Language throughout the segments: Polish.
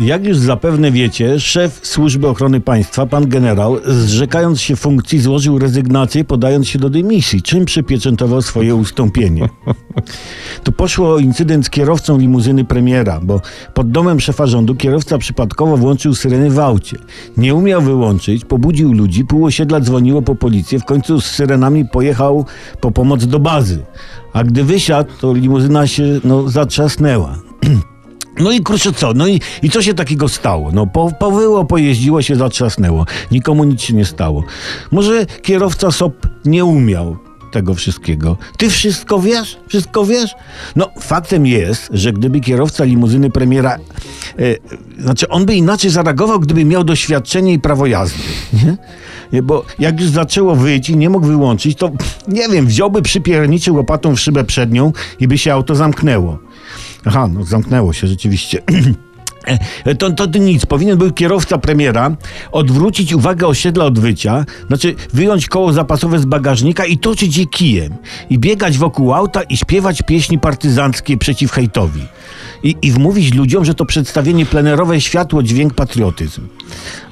Jak już zapewne wiecie, szef Służby Ochrony Państwa, pan generał, zrzekając się funkcji, złożył rezygnację, podając się do dymisji, czym przypieczętował swoje ustąpienie. Tu poszło o incydent z kierowcą limuzyny premiera, bo pod domem szefa rządu kierowca przypadkowo włączył syreny w aucie. Nie umiał wyłączyć, pobudził ludzi, pół osiedla dzwoniło po policję, w końcu z syrenami pojechał po pomoc do bazy. A gdy wysiadł, to limuzyna się no, zatrzasnęła. No i kurczę co, no i, i co się takiego stało? No po, powyło, pojeździło się, zatrzasnęło. Nikomu nic się nie stało. Może kierowca SOP nie umiał tego wszystkiego. Ty wszystko wiesz? Wszystko wiesz? No faktem jest, że gdyby kierowca limuzyny premiera, e, znaczy on by inaczej zareagował, gdyby miał doświadczenie i prawo jazdy. Nie? Nie, Bo jak już zaczęło wyć i nie mógł wyłączyć, to nie wiem, wziąłby przypierniczy łopatą w szybę przednią i by się auto zamknęło. Aha, no zamknęło się rzeczywiście. To, to nic. Powinien był kierowca premiera odwrócić uwagę osiedla od wycia, znaczy wyjąć koło zapasowe z bagażnika i toczyć je kijem. I biegać wokół auta i śpiewać pieśni partyzanckie przeciw hejtowi. I, I wmówić ludziom, że to przedstawienie plenerowe światło, dźwięk, patriotyzm.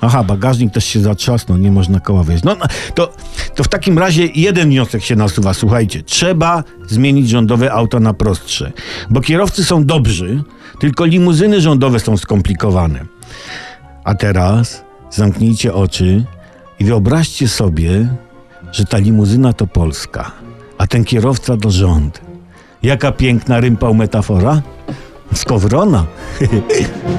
Aha, bagażnik też się zatrzasnął, nie można koła wejść. No, no to, to w takim razie jeden wniosek się nasuwa. Słuchajcie, trzeba zmienić rządowe auta na prostsze. Bo kierowcy są dobrzy, tylko limuzyny rządowe są skomplikowane. A teraz zamknijcie oczy i wyobraźcie sobie, że ta limuzyna to Polska, a ten kierowca to rząd. Jaka piękna rympał metafora? Skowrona.